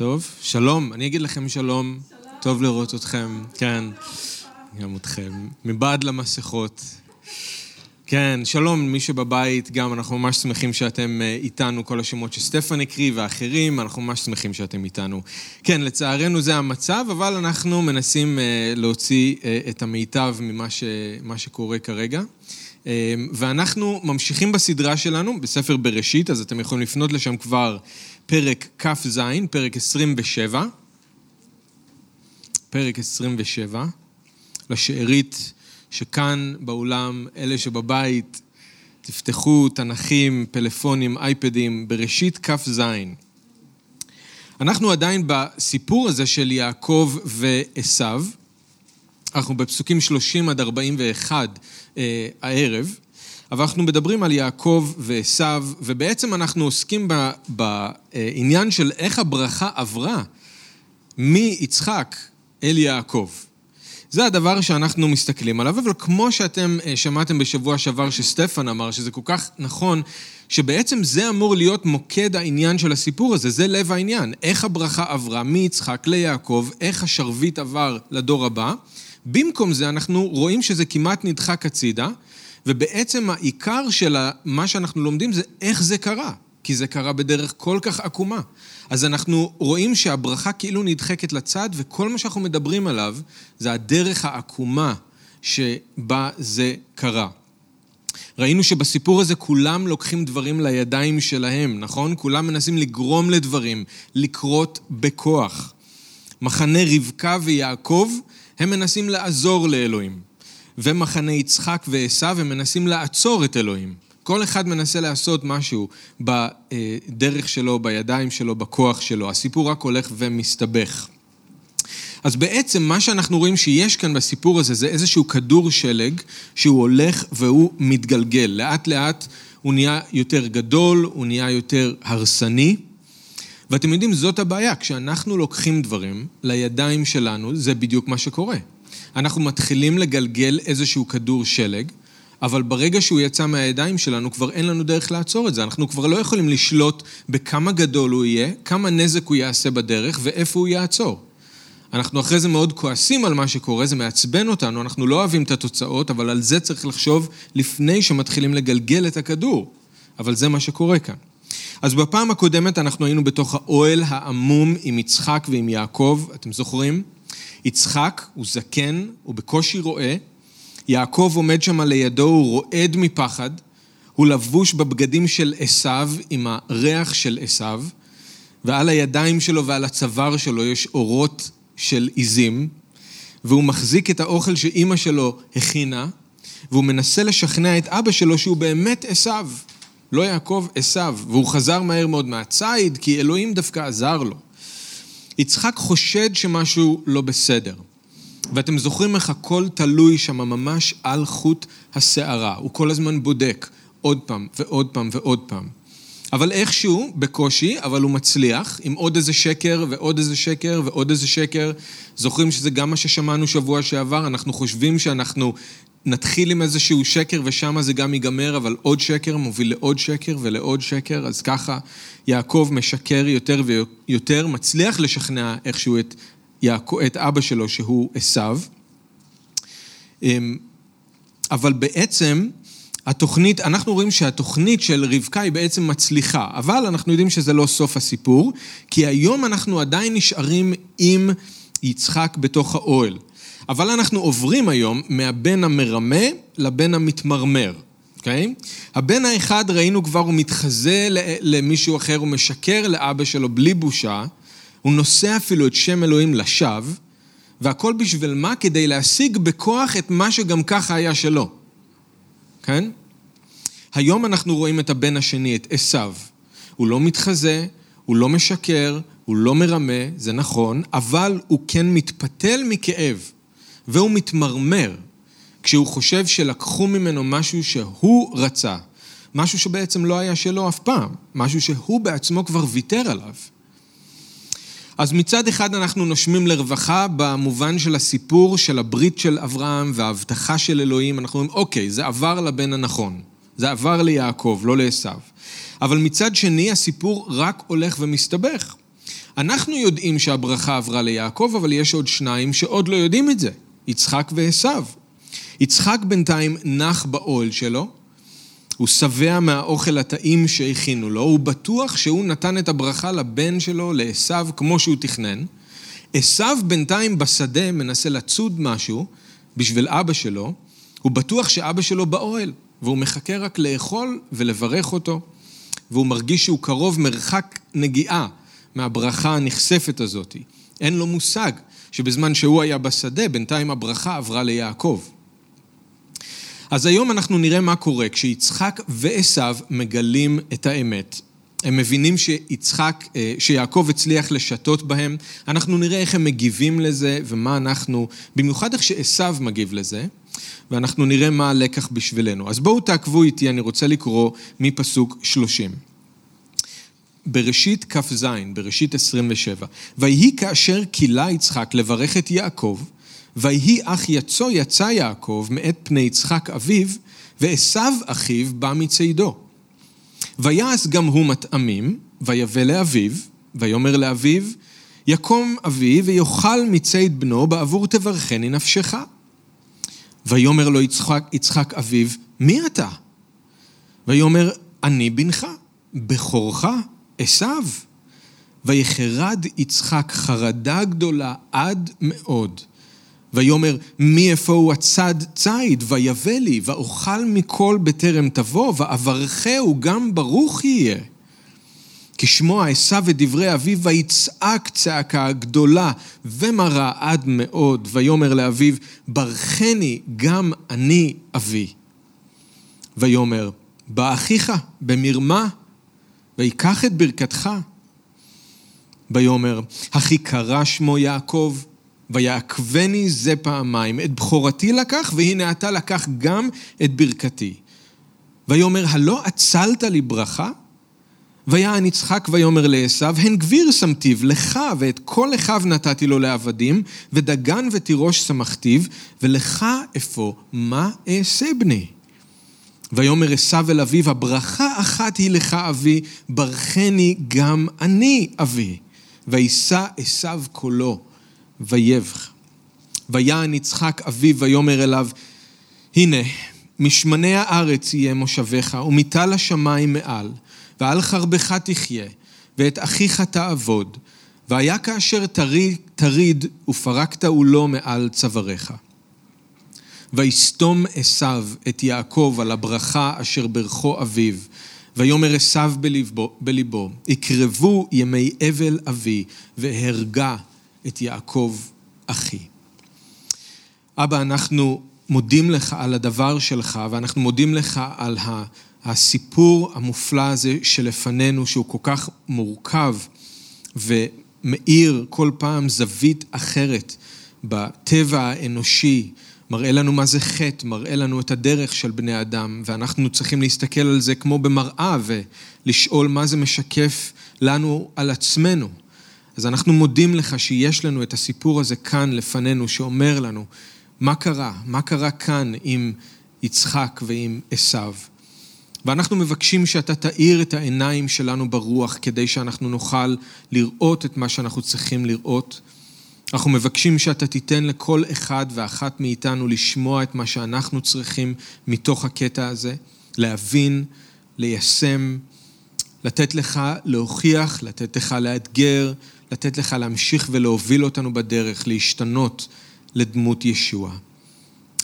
טוב, שלום, אני אגיד לכם שלום. שלום. טוב לראות אתכם, כן, גם אתכם. מבעד למסכות. כן, שלום, מי שבבית, גם אנחנו ממש שמחים שאתם אה, איתנו, כל השמות שסטפן הקריא ואחרים, אנחנו ממש שמחים שאתם איתנו. כן, לצערנו זה המצב, אבל אנחנו מנסים אה, להוציא אה, את המיטב ממה ש, שקורה כרגע. ואנחנו ממשיכים בסדרה שלנו, בספר בראשית, אז אתם יכולים לפנות לשם כבר פרק כ"ז, פרק 27. פרק 27, לשארית שכאן באולם, אלה שבבית, תפתחו תנכים, פלאפונים, אייפדים, בראשית כ"ז. אנחנו עדיין בסיפור הזה של יעקב ועשו. אנחנו בפסוקים 30 עד 41 אה, הערב, אבל אנחנו מדברים על יעקב ועשו, ובעצם אנחנו עוסקים בעניין של איך הברכה עברה מיצחק אל יעקב. זה הדבר שאנחנו מסתכלים עליו, אבל כמו שאתם אה, שמעתם בשבוע שעבר שסטפן אמר, שזה כל כך נכון, שבעצם זה אמור להיות מוקד העניין של הסיפור הזה, זה לב העניין. איך הברכה עברה מיצחק ליעקב, איך השרביט עבר לדור הבא. במקום זה אנחנו רואים שזה כמעט נדחק הצידה, ובעצם העיקר של מה שאנחנו לומדים זה איך זה קרה. כי זה קרה בדרך כל כך עקומה. אז אנחנו רואים שהברכה כאילו נדחקת לצד, וכל מה שאנחנו מדברים עליו זה הדרך העקומה שבה זה קרה. ראינו שבסיפור הזה כולם לוקחים דברים לידיים שלהם, נכון? כולם מנסים לגרום לדברים, לקרות בכוח. מחנה רבקה ויעקב, הם מנסים לעזור לאלוהים. ומחנה יצחק ועשו, הם מנסים לעצור את אלוהים. כל אחד מנסה לעשות משהו בדרך שלו, בידיים שלו, בכוח שלו. הסיפור רק הולך ומסתבך. אז בעצם מה שאנחנו רואים שיש כאן בסיפור הזה זה איזשהו כדור שלג שהוא הולך והוא מתגלגל. לאט לאט הוא נהיה יותר גדול, הוא נהיה יותר הרסני. ואתם יודעים, זאת הבעיה. כשאנחנו לוקחים דברים לידיים שלנו, זה בדיוק מה שקורה. אנחנו מתחילים לגלגל איזשהו כדור שלג, אבל ברגע שהוא יצא מהידיים שלנו, כבר אין לנו דרך לעצור את זה. אנחנו כבר לא יכולים לשלוט בכמה גדול הוא יהיה, כמה נזק הוא יעשה בדרך ואיפה הוא יעצור. אנחנו אחרי זה מאוד כועסים על מה שקורה, זה מעצבן אותנו, אנחנו לא אוהבים את התוצאות, אבל על זה צריך לחשוב לפני שמתחילים לגלגל את הכדור. אבל זה מה שקורה כאן. אז בפעם הקודמת אנחנו היינו בתוך האוהל העמום עם יצחק ועם יעקב, אתם זוכרים? יצחק הוא זקן, הוא בקושי רואה, יעקב עומד שם לידו, הוא רועד מפחד, הוא לבוש בבגדים של עשיו, עם הריח של עשיו, ועל הידיים שלו ועל הצוואר שלו יש אורות של עיזים, והוא מחזיק את האוכל שאימא שלו הכינה, והוא מנסה לשכנע את אבא שלו שהוא באמת עשיו, לא יעקב, עשיו, והוא חזר מהר מאוד מהציד, כי אלוהים דווקא עזר לו. יצחק חושד שמשהו לא בסדר. ואתם זוכרים איך הכל תלוי שם ממש על חוט השערה. הוא כל הזמן בודק עוד פעם ועוד פעם ועוד פעם. אבל איכשהו, בקושי, אבל הוא מצליח, עם עוד איזה שקר ועוד איזה שקר ועוד איזה שקר. זוכרים שזה גם מה ששמענו שבוע שעבר, אנחנו חושבים שאנחנו נתחיל עם איזשהו שקר ושם זה גם ייגמר, אבל עוד שקר מוביל לעוד שקר ולעוד שקר, אז ככה יעקב משקר יותר ויותר, מצליח לשכנע איכשהו את יעקב, את אבא שלו שהוא עשיו. אמ, אבל בעצם התוכנית, אנחנו רואים שהתוכנית של רבקה היא בעצם מצליחה, אבל אנחנו יודעים שזה לא סוף הסיפור, כי היום אנחנו עדיין נשארים עם יצחק בתוך האוהל. אבל אנחנו עוברים היום מהבן המרמה לבן המתמרמר, אוקיי? Okay? הבן האחד, ראינו כבר, הוא מתחזה למישהו אחר, הוא משקר לאבא שלו בלי בושה, הוא נושא אפילו את שם אלוהים לשווא, והכל בשביל מה? כדי להשיג בכוח את מה שגם ככה היה שלו. כן? היום אנחנו רואים את הבן השני, את עשיו. הוא לא מתחזה, הוא לא משקר, הוא לא מרמה, זה נכון, אבל הוא כן מתפתל מכאב, והוא מתמרמר כשהוא חושב שלקחו ממנו משהו שהוא רצה, משהו שבעצם לא היה שלו אף פעם, משהו שהוא בעצמו כבר ויתר עליו. אז מצד אחד אנחנו נושמים לרווחה במובן של הסיפור של הברית של אברהם וההבטחה של אלוהים, אנחנו אומרים, אוקיי, זה עבר לבן הנכון, זה עבר ליעקב, לא לעשו. אבל מצד שני, הסיפור רק הולך ומסתבך. אנחנו יודעים שהברכה עברה ליעקב, אבל יש עוד שניים שעוד לא יודעים את זה, יצחק ועשו. יצחק בינתיים נח באוהל שלו, הוא שבע מהאוכל הטעים שהכינו לו, הוא בטוח שהוא נתן את הברכה לבן שלו, לעשו, כמו שהוא תכנן. עשו בינתיים בשדה מנסה לצוד משהו בשביל אבא שלו, הוא בטוח שאבא שלו באוהל, והוא מחכה רק לאכול ולברך אותו, והוא מרגיש שהוא קרוב מרחק נגיעה מהברכה הנכספת הזאת. אין לו מושג שבזמן שהוא היה בשדה, בינתיים הברכה עברה ליעקב. אז היום אנחנו נראה מה קורה כשיצחק ועשו מגלים את האמת. הם מבינים שיצחק, אה, שיעקב הצליח לשתות בהם, אנחנו נראה איך הם מגיבים לזה ומה אנחנו, במיוחד איך שעשו מגיב לזה, ואנחנו נראה מה הלקח בשבילנו. אז בואו תעקבו איתי, אני רוצה לקרוא מפסוק 30. בראשית כ"ז, בראשית 27, ויהי כאשר כילה יצחק לברך את יעקב, ויהי אח יצו יצא יעקב מאת פני יצחק אביו, ועשו אחיו בא מצידו. ויעש גם הוא מטעמים, ויבא לאביו, ויאמר לאביו, יקום אבי ויאכל מציד בנו בעבור תברכני נפשך. ויאמר לו יצחק, יצחק אביו, מי אתה? ויאמר, אני בנך, בכורך, עשו. ויחרד יצחק חרדה גדולה עד מאוד. ויאמר מי איפה הוא הצד ציד, ויבא לי, ואוכל מכל בטרם תבוא, ואברכהו גם ברוך יהיה. כשמוע עשו את דברי אביו, ויצעק צעקה גדולה ומרה עד מאוד, ויאמר לאביו, ברכני גם אני אבי. ויאמר, בא אחיך במרמה, ויקח את ברכתך. ויאמר, הכי קרא שמו יעקב, ויעקבני זה פעמיים. את בכורתי לקח, והנה אתה לקח גם את ברכתי. ויאמר, הלא עצלת לי ברכה? ויען יצחק ויאמר לעשו, הן גביר שמתיו, לך ואת כל אחיו נתתי לו לעבדים, ודגן ותירוש שמחתיו, ולך אפוא, מה אעשה בני? ויאמר עשו אל אביו, הברכה אחת היא לך אבי, ברכני גם אני אבי. וישא עשו קולו, ויבך. ויען יצחק אביו ויאמר אליו, הנה, משמני הארץ יהיה מושבך, ומטל השמיים מעל, ועל חרבך תחיה, ואת אחיך תעבוד. והיה כאשר תריד, תריד ופרקת עולו מעל צוואריך. ויסתום עשו את יעקב על הברכה אשר ברכו אביו, ויאמר עשו בלבו, בליבו, יקרבו ימי אבל אבי, והרגה את יעקב אחי. אבא, אנחנו מודים לך על הדבר שלך, ואנחנו מודים לך על הסיפור המופלא הזה שלפנינו, שהוא כל כך מורכב ומאיר כל פעם זווית אחרת בטבע האנושי, מראה לנו מה זה חטא, מראה לנו את הדרך של בני אדם, ואנחנו צריכים להסתכל על זה כמו במראה ולשאול מה זה משקף לנו על עצמנו. אז אנחנו מודים לך שיש לנו את הסיפור הזה כאן לפנינו, שאומר לנו מה קרה, מה קרה כאן עם יצחק ועם עשיו. ואנחנו מבקשים שאתה תאיר את העיניים שלנו ברוח כדי שאנחנו נוכל לראות את מה שאנחנו צריכים לראות. אנחנו מבקשים שאתה תיתן לכל אחד ואחת מאיתנו לשמוע את מה שאנחנו צריכים מתוך הקטע הזה, להבין, ליישם, לתת לך להוכיח, לתת לך לאתגר, לתת לך להמשיך ולהוביל אותנו בדרך, להשתנות לדמות ישוע.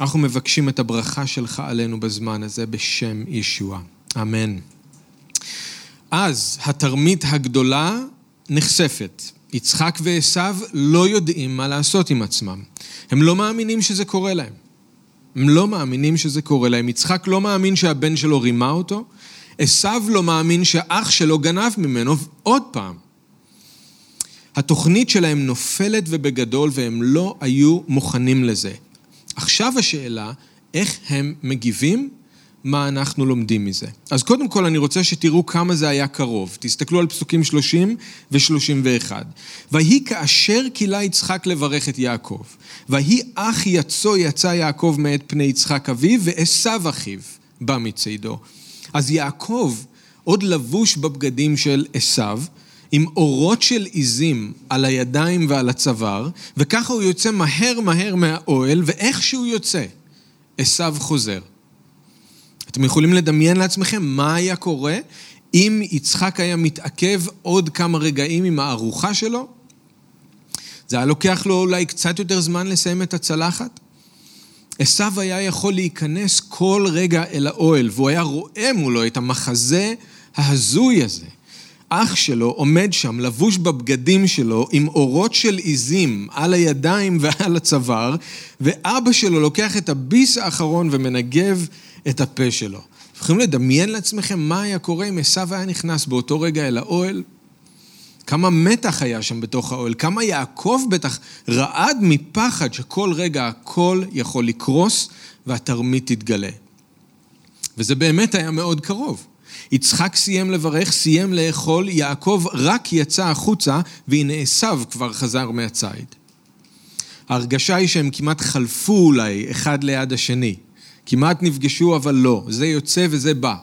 אנחנו מבקשים את הברכה שלך עלינו בזמן הזה בשם ישוע. אמן. אז התרמית הגדולה נחשפת. יצחק ועשו לא יודעים מה לעשות עם עצמם. הם לא מאמינים שזה קורה להם. הם לא מאמינים שזה קורה להם. יצחק לא מאמין שהבן שלו רימה אותו, עשו לא מאמין שאח שלו גנב ממנו עוד פעם. התוכנית שלהם נופלת ובגדול והם לא היו מוכנים לזה. עכשיו השאלה, איך הם מגיבים? מה אנחנו לומדים מזה. אז קודם כל אני רוצה שתראו כמה זה היה קרוב. תסתכלו על פסוקים 30 ו-31. ויהי כאשר כילה יצחק לברך את יעקב. ויהי אח יצו יצא יעקב מאת פני יצחק אביו, ועשו אחיו בא מצידו. אז יעקב, עוד לבוש בבגדים של עשו, עם אורות של עיזים על הידיים ועל הצוואר, וככה הוא יוצא מהר מהר מהאוהל, ואיך שהוא יוצא, עשיו חוזר. אתם יכולים לדמיין לעצמכם מה היה קורה אם יצחק היה מתעכב עוד כמה רגעים עם הארוחה שלו? זה היה לוקח לו אולי קצת יותר זמן לסיים את הצלחת? עשיו היה יכול להיכנס כל רגע אל האוהל, והוא היה רואה מולו את המחזה ההזוי הזה. אח שלו עומד שם, לבוש בבגדים שלו, עם אורות של עיזים על הידיים ועל הצוואר, ואבא שלו לוקח את הביס האחרון ומנגב את הפה שלו. אתם יכולים לדמיין לעצמכם מה היה קורה אם עשיו היה נכנס באותו רגע אל האוהל? כמה מתח היה שם בתוך האוהל, כמה יעקב בטח רעד מפחד שכל רגע הכל יכול לקרוס והתרמית תתגלה. וזה באמת היה מאוד קרוב. יצחק סיים לברך, סיים לאכול, יעקב רק יצא החוצה, והנה עשיו כבר חזר מהציד. ההרגשה היא שהם כמעט חלפו אולי אחד ליד השני. כמעט נפגשו, אבל לא. זה יוצא וזה בא.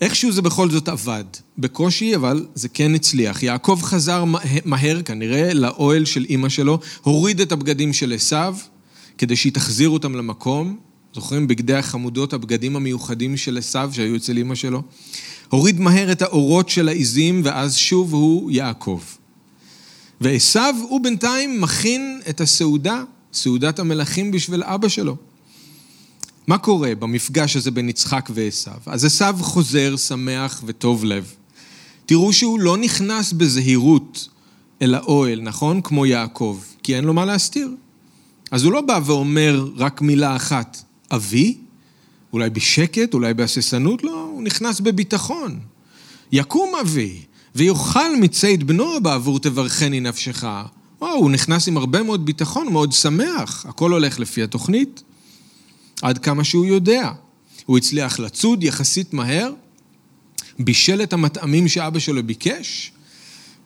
איכשהו זה בכל זאת עבד. בקושי, אבל זה כן הצליח. יעקב חזר מהר, כנראה, לאוהל של אימא שלו, הוריד את הבגדים של עשיו, כדי שהיא תחזיר אותם למקום. זוכרים? בגדי החמודות, הבגדים המיוחדים של עשיו שהיו אצל אימא שלו? הוריד מהר את האורות של העיזים, ואז שוב הוא יעקב. ועשיו, הוא בינתיים מכין את הסעודה, סעודת המלכים בשביל אבא שלו. מה קורה במפגש הזה בין יצחק ועשיו? אז עשיו חוזר שמח וטוב לב. תראו שהוא לא נכנס בזהירות אל האוהל, נכון? כמו יעקב, כי אין לו מה להסתיר. אז הוא לא בא ואומר רק מילה אחת, אבי? אולי בשקט, אולי בהססנות? לא, הוא נכנס בביטחון. יקום אבי, ויאכל מציד בנו בעבור תברכני נפשך. וואו, הוא נכנס עם הרבה מאוד ביטחון, מאוד שמח, הכל הולך לפי התוכנית. עד כמה שהוא יודע. הוא הצליח לצוד יחסית מהר, בישל את המטעמים שאבא שלו ביקש,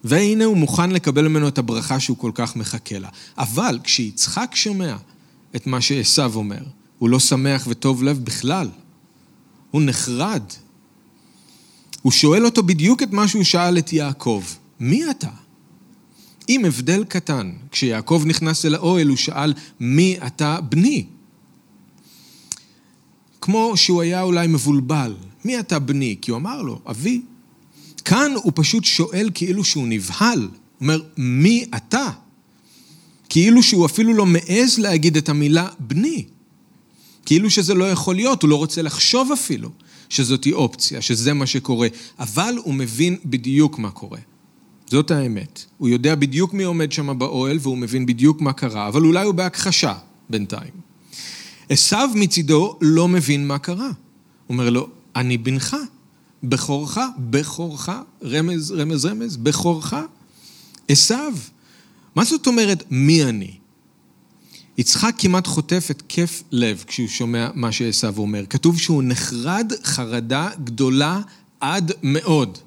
והנה הוא מוכן לקבל ממנו את הברכה שהוא כל כך מחכה לה. אבל כשיצחק שומע את מה שעשו אומר, הוא לא שמח וטוב לב בכלל. הוא נחרד. הוא שואל אותו בדיוק את מה שהוא שאל את יעקב, מי אתה? עם הבדל קטן, כשיעקב נכנס אל האוהל הוא שאל, מי אתה בני? כמו שהוא היה אולי מבולבל. מי אתה בני? כי הוא אמר לו, אבי. כאן הוא פשוט שואל כאילו שהוא נבהל. הוא אומר, מי אתה? כאילו שהוא אפילו לא מעז להגיד את המילה בני. כאילו שזה לא יכול להיות, הוא לא רוצה לחשוב אפילו שזאתי אופציה, שזה מה שקורה. אבל הוא מבין בדיוק מה קורה. זאת האמת. הוא יודע בדיוק מי עומד שם באוהל והוא מבין בדיוק מה קרה, אבל אולי הוא בהכחשה בינתיים. עשו מצידו לא מבין מה קרה. הוא אומר לו, אני בנך, בכורך, בכורך, רמז, רמז, רמז, בכורך, עשו. מה זאת אומרת מי אני? יצחק כמעט חוטף התקף לב כשהוא שומע מה שעשו אומר. כתוב שהוא נחרד חרדה גדולה עד מאוד.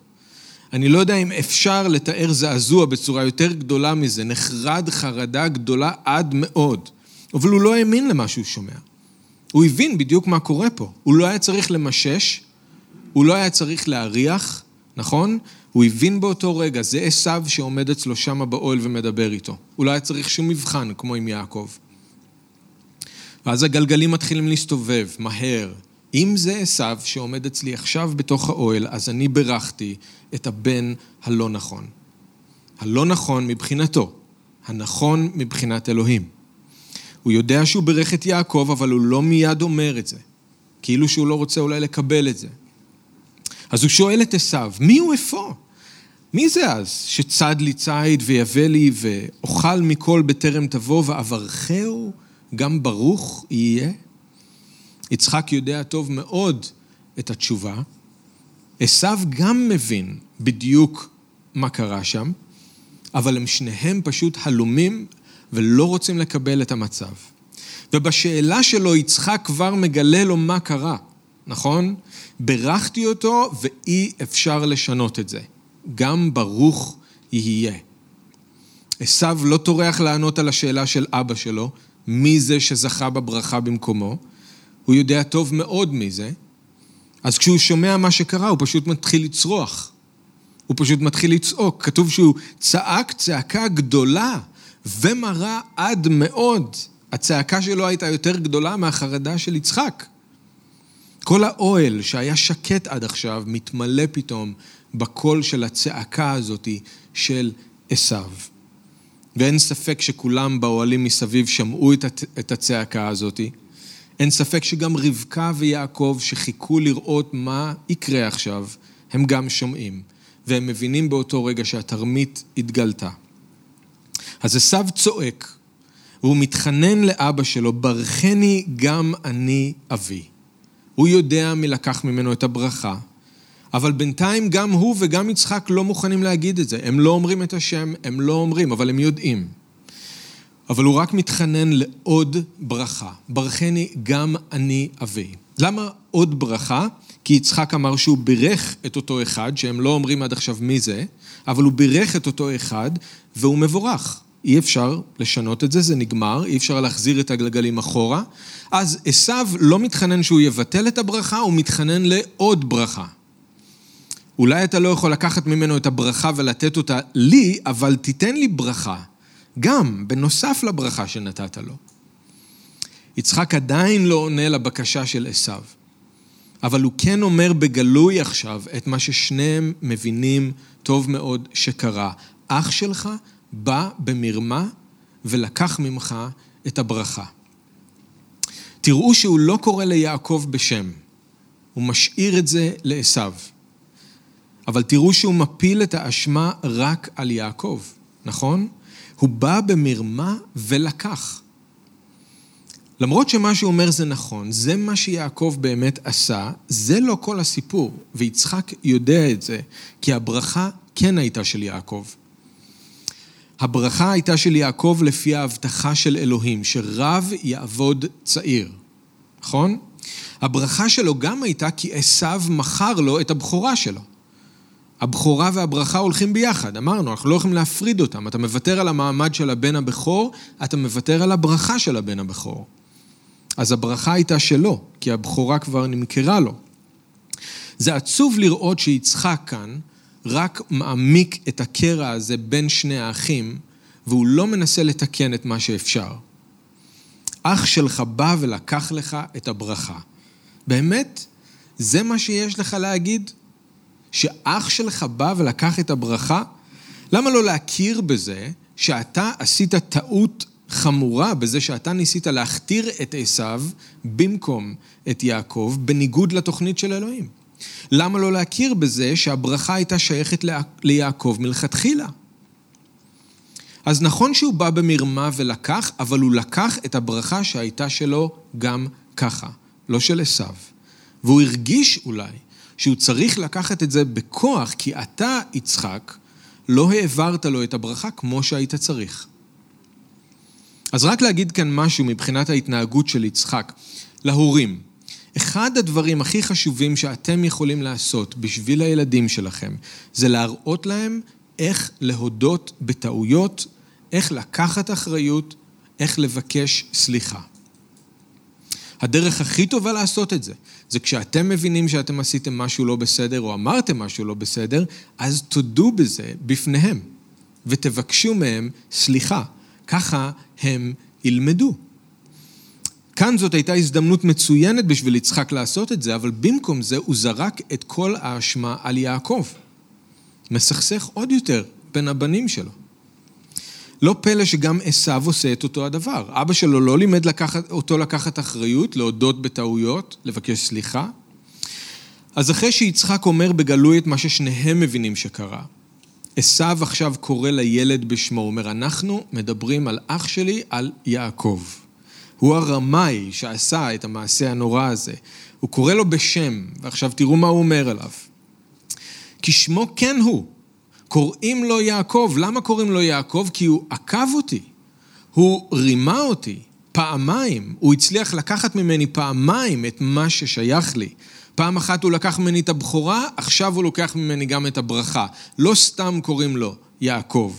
אני לא יודע אם אפשר לתאר זעזוע בצורה יותר גדולה מזה, נחרד חרדה גדולה עד מאוד. אבל הוא לא האמין למה שהוא שומע. הוא הבין בדיוק מה קורה פה. הוא לא היה צריך למשש, הוא לא היה צריך להריח, נכון? הוא הבין באותו רגע, זה עשו שעומד אצלו שם באוהל ומדבר איתו. הוא לא היה צריך שום מבחן, כמו עם יעקב. ואז הגלגלים מתחילים להסתובב, מהר. אם זה עשו שעומד אצלי עכשיו בתוך האוהל, אז אני בירכתי את הבן הלא נכון. הלא נכון מבחינתו, הנכון מבחינת אלוהים. הוא יודע שהוא בירך את יעקב, אבל הוא לא מיד אומר את זה. כאילו שהוא לא רוצה אולי לקבל את זה. אז הוא שואל את עשיו, מי הוא אפוא? מי זה אז שצד לי ציד ויבא לי ואוכל מכל בטרם תבוא ואברכהו גם ברוך יהיה? יצחק יודע טוב מאוד את התשובה. עשיו גם מבין בדיוק מה קרה שם, אבל הם שניהם פשוט הלומים ולא רוצים לקבל את המצב. ובשאלה שלו יצחק כבר מגלה לו מה קרה, נכון? בירכתי אותו ואי אפשר לשנות את זה. גם ברוך יהיה. עשו לא טורח לענות על השאלה של אבא שלו, מי זה שזכה בברכה במקומו. הוא יודע טוב מאוד מי זה. אז כשהוא שומע מה שקרה, הוא פשוט מתחיל לצרוח. הוא פשוט מתחיל לצעוק. כתוב שהוא צעק צעקה גדולה ומרה עד מאוד. הצעקה שלו הייתה יותר גדולה מהחרדה של יצחק. כל האוהל שהיה שקט עד עכשיו מתמלא פתאום בקול של הצעקה הזאת של עשיו. ואין ספק שכולם באוהלים מסביב שמעו את הצעקה הזאת. אין ספק שגם רבקה ויעקב שחיכו לראות מה יקרה עכשיו, הם גם שומעים, והם מבינים באותו רגע שהתרמית התגלתה. אז עשיו צועק, והוא מתחנן לאבא שלו, ברכני גם אני אבי. הוא יודע מי לקח ממנו את הברכה, אבל בינתיים גם הוא וגם יצחק לא מוכנים להגיד את זה. הם לא אומרים את השם, הם לא אומרים, אבל הם יודעים. אבל הוא רק מתחנן לעוד ברכה. ברכני גם אני אבי. למה עוד ברכה? כי יצחק אמר שהוא בירך את אותו אחד, שהם לא אומרים עד עכשיו מי זה, אבל הוא בירך את אותו אחד, והוא מבורך. אי אפשר לשנות את זה, זה נגמר, אי אפשר להחזיר את הגלגלים אחורה. אז עשו לא מתחנן שהוא יבטל את הברכה, הוא מתחנן לעוד ברכה. אולי אתה לא יכול לקחת ממנו את הברכה ולתת אותה לי, אבל תיתן לי ברכה, גם, בנוסף לברכה שנתת לו. יצחק עדיין לא עונה לבקשה של עשו, אבל הוא כן אומר בגלוי עכשיו את מה ששניהם מבינים טוב מאוד שקרה. אח שלך בא במרמה ולקח ממך את הברכה. תראו שהוא לא קורא ליעקב בשם, הוא משאיר את זה לעשו. אבל תראו שהוא מפיל את האשמה רק על יעקב, נכון? הוא בא במרמה ולקח. למרות שמה שהוא אומר זה נכון, זה מה שיעקב באמת עשה, זה לא כל הסיפור, ויצחק יודע את זה, כי הברכה כן הייתה של יעקב. הברכה הייתה של יעקב לפי ההבטחה של אלוהים, שרב יעבוד צעיר, נכון? הברכה שלו גם הייתה כי עשיו מכר לו את הבכורה שלו. הבכורה והברכה הולכים ביחד, אמרנו, אנחנו לא יכולים להפריד אותם. אתה מוותר על המעמד של הבן הבכור, אתה מוותר על הברכה של הבן הבכור. אז הברכה הייתה שלו, כי הבכורה כבר נמכרה לו. זה עצוב לראות שיצחק כאן רק מעמיק את הקרע הזה בין שני האחים, והוא לא מנסה לתקן את מה שאפשר. אח שלך בא ולקח לך את הברכה. באמת? זה מה שיש לך להגיד? שאח שלך בא ולקח את הברכה? למה לא להכיר בזה שאתה עשית טעות חמורה בזה שאתה ניסית להכתיר את עשיו במקום את יעקב, בניגוד לתוכנית של אלוהים? למה לא להכיר בזה שהברכה הייתה שייכת ליעקב מלכתחילה? אז נכון שהוא בא במרמה ולקח, אבל הוא לקח את הברכה שהייתה שלו גם ככה, לא של עשיו. והוא הרגיש אולי שהוא צריך לקחת את זה בכוח, כי אתה, יצחק, לא העברת לו את הברכה כמו שהיית צריך. אז רק להגיד כאן משהו מבחינת ההתנהגות של יצחק. להורים, אחד הדברים הכי חשובים שאתם יכולים לעשות בשביל הילדים שלכם, זה להראות להם איך להודות בטעויות, איך לקחת אחריות, איך לבקש סליחה. הדרך הכי טובה לעשות את זה, זה כשאתם מבינים שאתם עשיתם משהו לא בסדר או אמרתם משהו לא בסדר, אז תודו בזה בפניהם ותבקשו מהם סליחה. ככה הם ילמדו. כאן זאת הייתה הזדמנות מצוינת בשביל יצחק לעשות את זה, אבל במקום זה הוא זרק את כל האשמה על יעקב. מסכסך עוד יותר בין הבנים שלו. לא פלא שגם עשיו עושה את אותו הדבר. אבא שלו לא לימד לקחת, אותו לקחת אחריות, להודות בטעויות, לבקש סליחה. אז אחרי שיצחק אומר בגלוי את מה ששניהם מבינים שקרה, עשיו עכשיו קורא לילד בשמו, הוא אומר, אנחנו מדברים על אח שלי, על יעקב. הוא הרמאי שעשה את המעשה הנורא הזה. הוא קורא לו בשם, ועכשיו תראו מה הוא אומר אליו. כי שמו כן הוא, קוראים לו יעקב. למה קוראים לו יעקב? כי הוא עקב אותי. הוא רימה אותי פעמיים. הוא הצליח לקחת ממני פעמיים את מה ששייך לי. פעם אחת הוא לקח ממני את הבכורה, עכשיו הוא לוקח ממני גם את הברכה. לא סתם קוראים לו יעקב.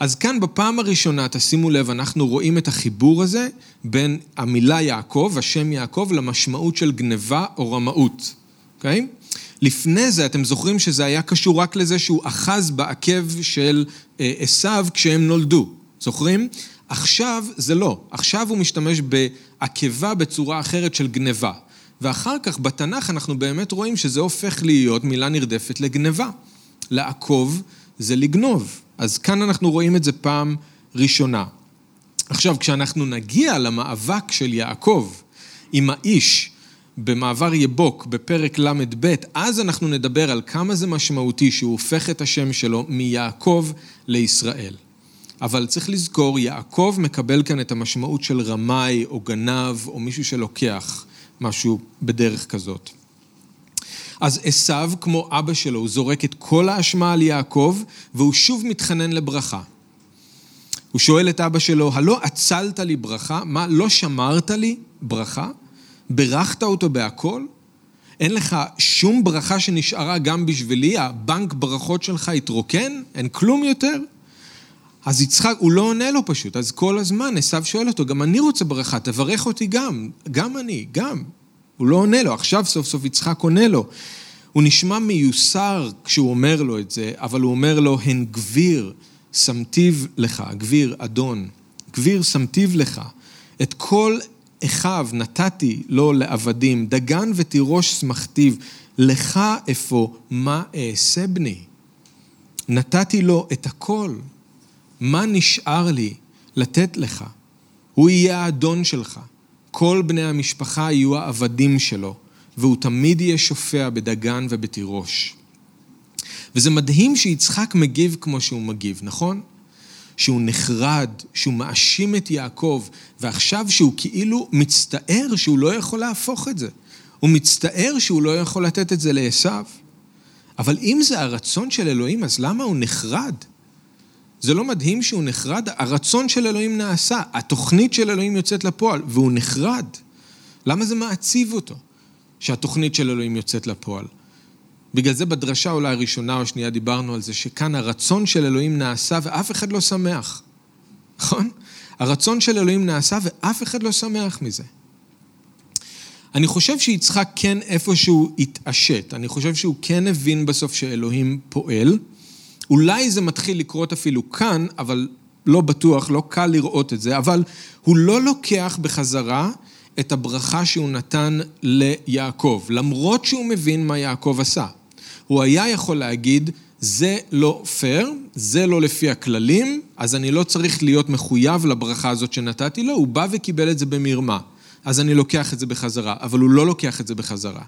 אז כאן בפעם הראשונה, תשימו לב, אנחנו רואים את החיבור הזה בין המילה יעקב, השם יעקב, למשמעות של גניבה או רמאות, אוקיי? Okay? לפני זה, אתם זוכרים שזה היה קשור רק לזה שהוא אחז בעקב של עשיו כשהם נולדו. זוכרים? עכשיו זה לא. עכשיו הוא משתמש בעקבה בצורה אחרת של גניבה. ואחר כך בתנ"ך אנחנו באמת רואים שזה הופך להיות מילה נרדפת לגניבה. לעקוב זה לגנוב. אז כאן אנחנו רואים את זה פעם ראשונה. עכשיו, כשאנחנו נגיע למאבק של יעקב עם האיש במעבר יבוק בפרק ל"ב, אז אנחנו נדבר על כמה זה משמעותי שהוא הופך את השם שלו מיעקב לישראל. אבל צריך לזכור, יעקב מקבל כאן את המשמעות של רמאי או גנב או מישהו שלוקח משהו בדרך כזאת. אז עשיו, כמו אבא שלו, הוא זורק את כל האשמה על יעקב, והוא שוב מתחנן לברכה. הוא שואל את אבא שלו, הלא עצלת לי ברכה? מה, לא שמרת לי ברכה? ברכת אותו בהכל? אין לך שום ברכה שנשארה גם בשבילי? הבנק ברכות שלך התרוקן? אין כלום יותר? אז יצחק, הוא לא עונה לו פשוט, אז כל הזמן עשיו שואל אותו, גם אני רוצה ברכה, תברך אותי גם, גם אני, גם. הוא לא עונה לו, עכשיו סוף סוף יצחק עונה לו. הוא נשמע מיוסר כשהוא אומר לו את זה, אבל הוא אומר לו, הן גביר, שמתיו לך, גביר, אדון, גביר שמתיו לך. את כל אחיו נתתי לו לעבדים, דגן ותירוש שמחתיו, לך אפוא, מה אעשה בני? נתתי לו את הכל. מה נשאר לי לתת לך? הוא יהיה האדון שלך. כל בני המשפחה יהיו העבדים שלו, והוא תמיד יהיה שופע בדגן ובתירוש. וזה מדהים שיצחק מגיב כמו שהוא מגיב, נכון? שהוא נחרד, שהוא מאשים את יעקב, ועכשיו שהוא כאילו מצטער שהוא לא יכול להפוך את זה. הוא מצטער שהוא לא יכול לתת את זה לעשו. אבל אם זה הרצון של אלוהים, אז למה הוא נחרד? זה לא מדהים שהוא נחרד? הרצון של אלוהים נעשה, התוכנית של אלוהים יוצאת לפועל, והוא נחרד. למה זה מעציב אותו שהתוכנית של אלוהים יוצאת לפועל? בגלל זה בדרשה אולי הראשונה או השנייה דיברנו על זה, שכאן הרצון של אלוהים נעשה ואף אחד לא שמח. נכון? הרצון של אלוהים נעשה ואף אחד לא שמח מזה. אני חושב שיצחק כן איפשהו התעשת, אני חושב שהוא כן הבין בסוף שאלוהים פועל. אולי זה מתחיל לקרות אפילו כאן, אבל לא בטוח, לא קל לראות את זה, אבל הוא לא לוקח בחזרה את הברכה שהוא נתן ליעקב, למרות שהוא מבין מה יעקב עשה. הוא היה יכול להגיד, זה לא פייר, זה לא לפי הכללים, אז אני לא צריך להיות מחויב לברכה הזאת שנתתי לו, הוא בא וקיבל את זה במרמה. אז אני לוקח את זה בחזרה, אבל הוא לא לוקח את זה בחזרה.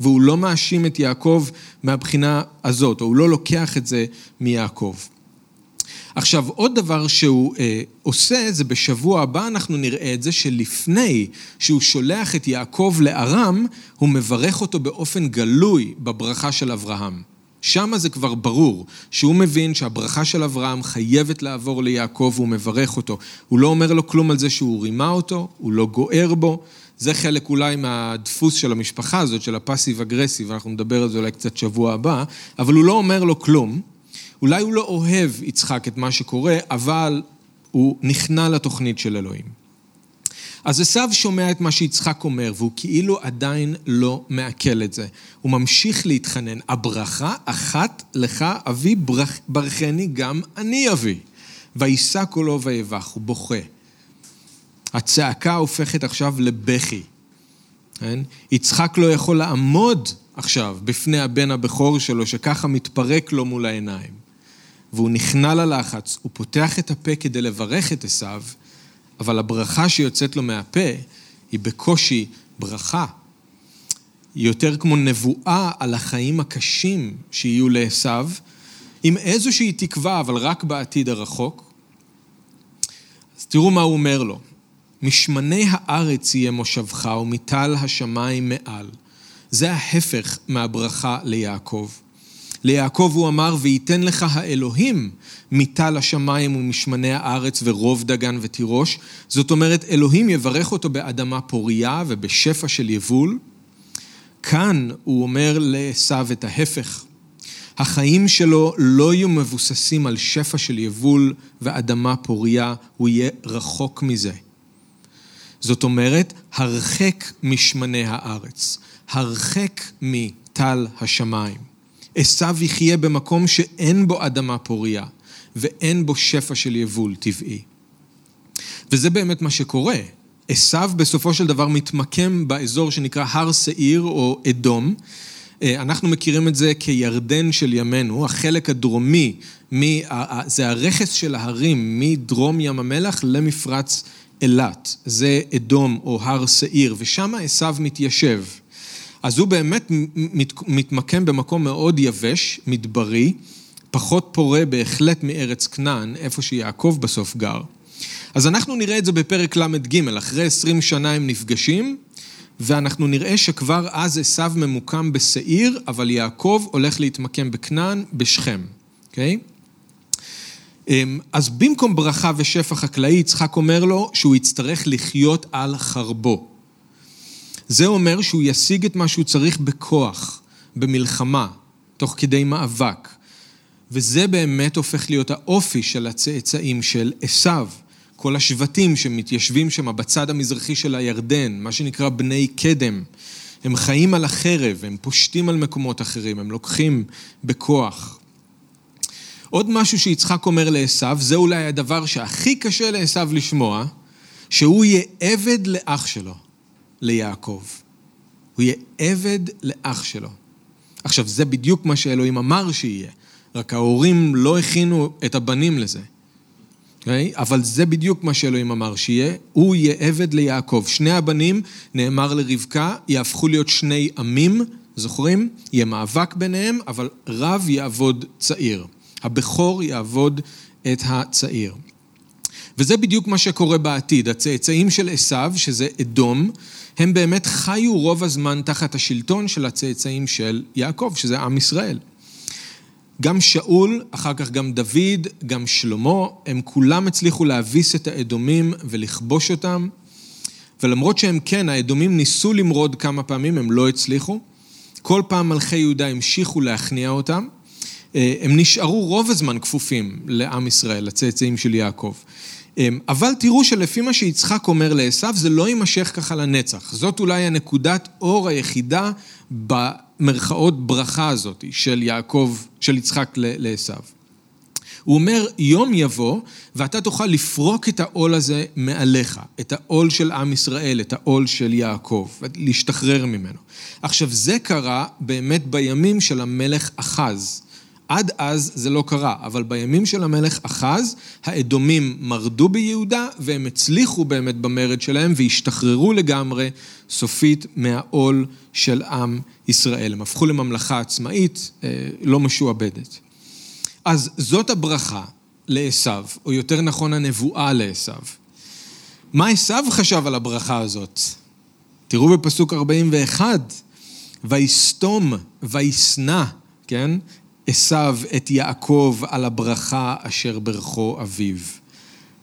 והוא לא מאשים את יעקב מהבחינה הזאת, או הוא לא לוקח את זה מיעקב. עכשיו, עוד דבר שהוא אה, עושה, זה בשבוע הבא אנחנו נראה את זה שלפני שהוא שולח את יעקב לארם, הוא מברך אותו באופן גלוי בברכה של אברהם. שם זה כבר ברור, שהוא מבין שהברכה של אברהם חייבת לעבור ליעקב והוא מברך אותו. הוא לא אומר לו כלום על זה שהוא רימה אותו, הוא לא גוער בו. זה חלק אולי מהדפוס של המשפחה הזאת, של הפאסיב אגרסיב, אנחנו נדבר על זה אולי קצת שבוע הבא, אבל הוא לא אומר לו כלום. אולי הוא לא אוהב, יצחק, את מה שקורה, אבל הוא נכנע לתוכנית של אלוהים. אז עשו שומע את מה שיצחק אומר, והוא כאילו עדיין לא מעכל את זה. הוא ממשיך להתחנן, הברכה אחת לך אבי ברכ... ברכני גם אני אבי. ויישא קולו ויבך, הוא בוכה. הצעקה הופכת עכשיו לבכי. כן? יצחק לא יכול לעמוד עכשיו בפני הבן הבכור שלו, שככה מתפרק לו מול העיניים. והוא נכנע ללחץ, הוא פותח את הפה כדי לברך את עשיו, אבל הברכה שיוצאת לו מהפה היא בקושי ברכה. היא יותר כמו נבואה על החיים הקשים שיהיו לעשיו, עם איזושהי תקווה, אבל רק בעתיד הרחוק. אז תראו מה הוא אומר לו. משמני הארץ יהיה מושבך ומטל השמיים מעל. זה ההפך מהברכה ליעקב. ליעקב הוא אמר, וייתן לך האלוהים מטל השמיים ומשמני הארץ ורוב דגן ותירוש. זאת אומרת, אלוהים יברך אותו באדמה פוריה ובשפע של יבול. כאן הוא אומר לעשו את ההפך. החיים שלו לא יהיו מבוססים על שפע של יבול ואדמה פוריה, הוא יהיה רחוק מזה. זאת אומרת, הרחק משמני הארץ, הרחק מ... טל השמיים. עשיו יחיה במקום שאין בו אדמה פוריה, ואין בו שפע של יבול טבעי. וזה באמת מה שקורה. עשיו בסופו של דבר מתמקם באזור שנקרא הר שעיר או אדום. אה, אנחנו מכירים את זה כירדן של ימינו, החלק הדרומי, זה הרכס של ההרים מדרום ים המלח למפרץ אילת. זה אדום או הר שעיר, ושם עשיו מתיישב. אז הוא באמת מתמקם במקום מאוד יבש, מדברי, פחות פורה בהחלט מארץ כנען, איפה שיעקב בסוף גר. אז אנחנו נראה את זה בפרק ל"ג, אחרי עשרים שנה הם נפגשים, ואנחנו נראה שכבר אז עשיו ממוקם בשעיר, אבל יעקב הולך להתמקם בכנען, בשכם, אוקיי? Okay? אמ, אז במקום ברכה ושפע חקלאי, יצחק אומר לו שהוא יצטרך לחיות על חרבו. זה אומר שהוא ישיג את מה שהוא צריך בכוח, במלחמה, תוך כדי מאבק. וזה באמת הופך להיות האופי של הצאצאים של עשיו. כל השבטים שמתיישבים שם בצד המזרחי של הירדן, מה שנקרא בני קדם. הם חיים על החרב, הם פושטים על מקומות אחרים, הם לוקחים בכוח. עוד משהו שיצחק אומר לעשו, זה אולי הדבר שהכי קשה לעשו לשמוע, שהוא יהיה עבד לאח שלו, ליעקב. הוא יהיה עבד לאח שלו. עכשיו, זה בדיוק מה שאלוהים אמר שיהיה, רק ההורים לא הכינו את הבנים לזה. Okay? אוקיי? אבל זה בדיוק מה שאלוהים אמר שיהיה, הוא יהיה עבד ליעקב. שני הבנים, נאמר לרבקה, יהפכו להיות שני עמים, זוכרים? יהיה מאבק ביניהם, אבל רב יעבוד צעיר. הבכור יעבוד את הצעיר. וזה בדיוק מה שקורה בעתיד. הצאצאים של עשיו, שזה אדום, הם באמת חיו רוב הזמן תחת השלטון של הצאצאים של יעקב, שזה עם ישראל. גם שאול, אחר כך גם דוד, גם שלמה, הם כולם הצליחו להביס את האדומים ולכבוש אותם. ולמרות שהם כן, האדומים ניסו למרוד כמה פעמים, הם לא הצליחו. כל פעם מלכי יהודה המשיכו להכניע אותם. אה, הם נשארו רוב הזמן כפופים לעם ישראל, לצאצאים של יעקב. אה, אבל תראו שלפי מה שיצחק אומר לעשו, זה לא יימשך ככה לנצח. זאת אולי הנקודת אור היחידה במרכאות ברכה הזאת של יעקב, של יצחק לעשו. הוא אומר, יום יבוא ואתה תוכל לפרוק את העול הזה מעליך, את העול של עם ישראל, את העול של יעקב, להשתחרר ממנו. עכשיו, זה קרה באמת בימים של המלך אחז. עד אז זה לא קרה, אבל בימים של המלך אחז, האדומים מרדו ביהודה והם הצליחו באמת במרד שלהם והשתחררו לגמרי סופית מהעול של עם ישראל. הם הפכו לממלכה עצמאית, אה, לא משועבדת. אז זאת הברכה לעשו, או יותר נכון הנבואה לעשו. מה עשו חשב על הברכה הזאת? תראו בפסוק 41, ויסתום וישנא, כן? עשו את יעקב על הברכה אשר ברכו אביו.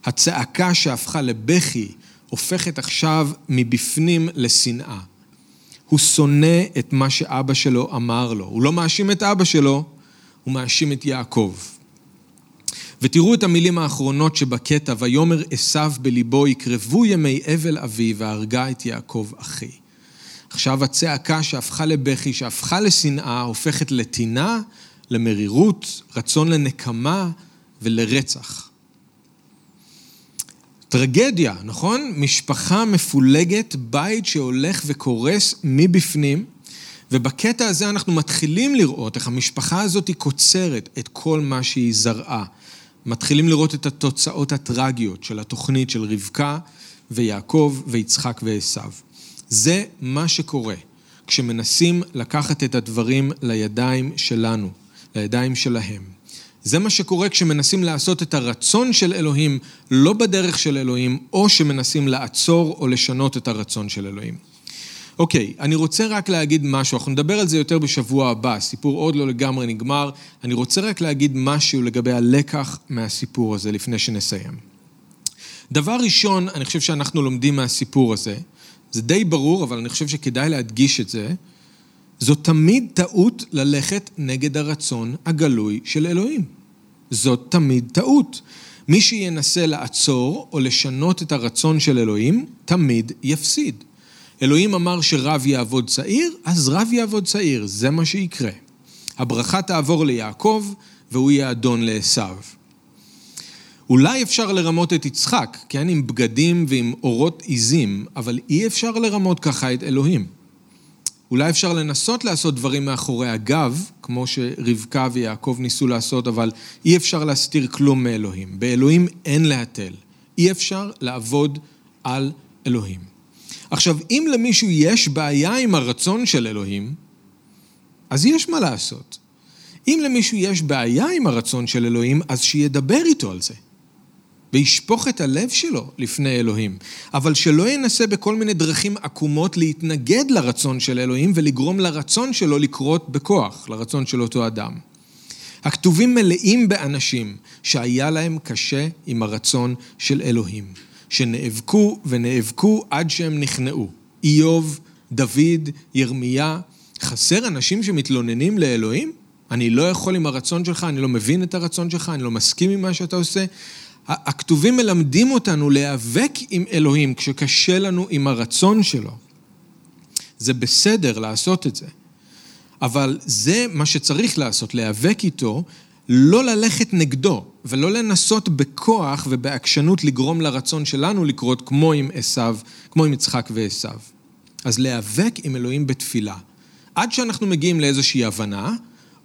הצעקה שהפכה לבכי הופכת עכשיו מבפנים לשנאה. הוא שונא את מה שאבא שלו אמר לו. הוא לא מאשים את אבא שלו, הוא מאשים את יעקב. ותראו את המילים האחרונות שבקטע, ויאמר עשו בליבו, יקרבו ימי אבל אבי, והרגה את יעקב אחי. עכשיו הצעקה שהפכה לבכי, שהפכה לשנאה, הופכת לטינה למרירות, רצון לנקמה ולרצח. טרגדיה, נכון? משפחה מפולגת, בית שהולך וקורס מבפנים, ובקטע הזה אנחנו מתחילים לראות איך המשפחה הזאת היא קוצרת את כל מה שהיא זרעה. מתחילים לראות את התוצאות הטרגיות של התוכנית של רבקה ויעקב ויצחק ועשו. זה מה שקורה כשמנסים לקחת את הדברים לידיים שלנו. לידיים שלהם. זה מה שקורה כשמנסים לעשות את הרצון של אלוהים לא בדרך של אלוהים, או שמנסים לעצור או לשנות את הרצון של אלוהים. אוקיי, אני רוצה רק להגיד משהו, אנחנו נדבר על זה יותר בשבוע הבא, הסיפור עוד לא לגמרי נגמר, אני רוצה רק להגיד משהו לגבי הלקח מהסיפור הזה לפני שנסיים. דבר ראשון, אני חושב שאנחנו לומדים מהסיפור הזה, זה די ברור, אבל אני חושב שכדאי להדגיש את זה, זו תמיד טעות ללכת נגד הרצון הגלוי של אלוהים. זאת תמיד טעות. מי שינסה לעצור או לשנות את הרצון של אלוהים, תמיד יפסיד. אלוהים אמר שרב יעבוד צעיר, אז רב יעבוד צעיר, זה מה שיקרה. הברכה תעבור ליעקב, והוא יהיה אדון לעשו. אולי אפשר לרמות את יצחק, כן, עם בגדים ועם אורות עיזים, אבל אי אפשר לרמות ככה את אלוהים. אולי אפשר לנסות לעשות דברים מאחורי הגב, כמו שרבקה ויעקב ניסו לעשות, אבל אי אפשר להסתיר כלום מאלוהים. באלוהים אין להתל. אי אפשר לעבוד על אלוהים. עכשיו, אם למישהו יש בעיה עם הרצון של אלוהים, אז יש מה לעשות. אם למישהו יש בעיה עם הרצון של אלוהים, אז שידבר איתו על זה. וישפוך את הלב שלו לפני אלוהים. אבל שלא ינסה בכל מיני דרכים עקומות להתנגד לרצון של אלוהים ולגרום לרצון שלו לקרות בכוח, לרצון של אותו אדם. הכתובים מלאים באנשים שהיה להם קשה עם הרצון של אלוהים, שנאבקו ונאבקו עד שהם נכנעו. איוב, דוד, ירמיה, חסר אנשים שמתלוננים לאלוהים? אני לא יכול עם הרצון שלך, אני לא מבין את הרצון שלך, אני לא מסכים עם מה שאתה עושה. הכתובים מלמדים אותנו להיאבק עם אלוהים כשקשה לנו עם הרצון שלו. זה בסדר לעשות את זה. אבל זה מה שצריך לעשות, להיאבק איתו, לא ללכת נגדו, ולא לנסות בכוח ובעקשנות לגרום לרצון שלנו לקרות כמו עם עשיו, כמו עם יצחק ועשיו. אז להיאבק עם אלוהים בתפילה. עד שאנחנו מגיעים לאיזושהי הבנה,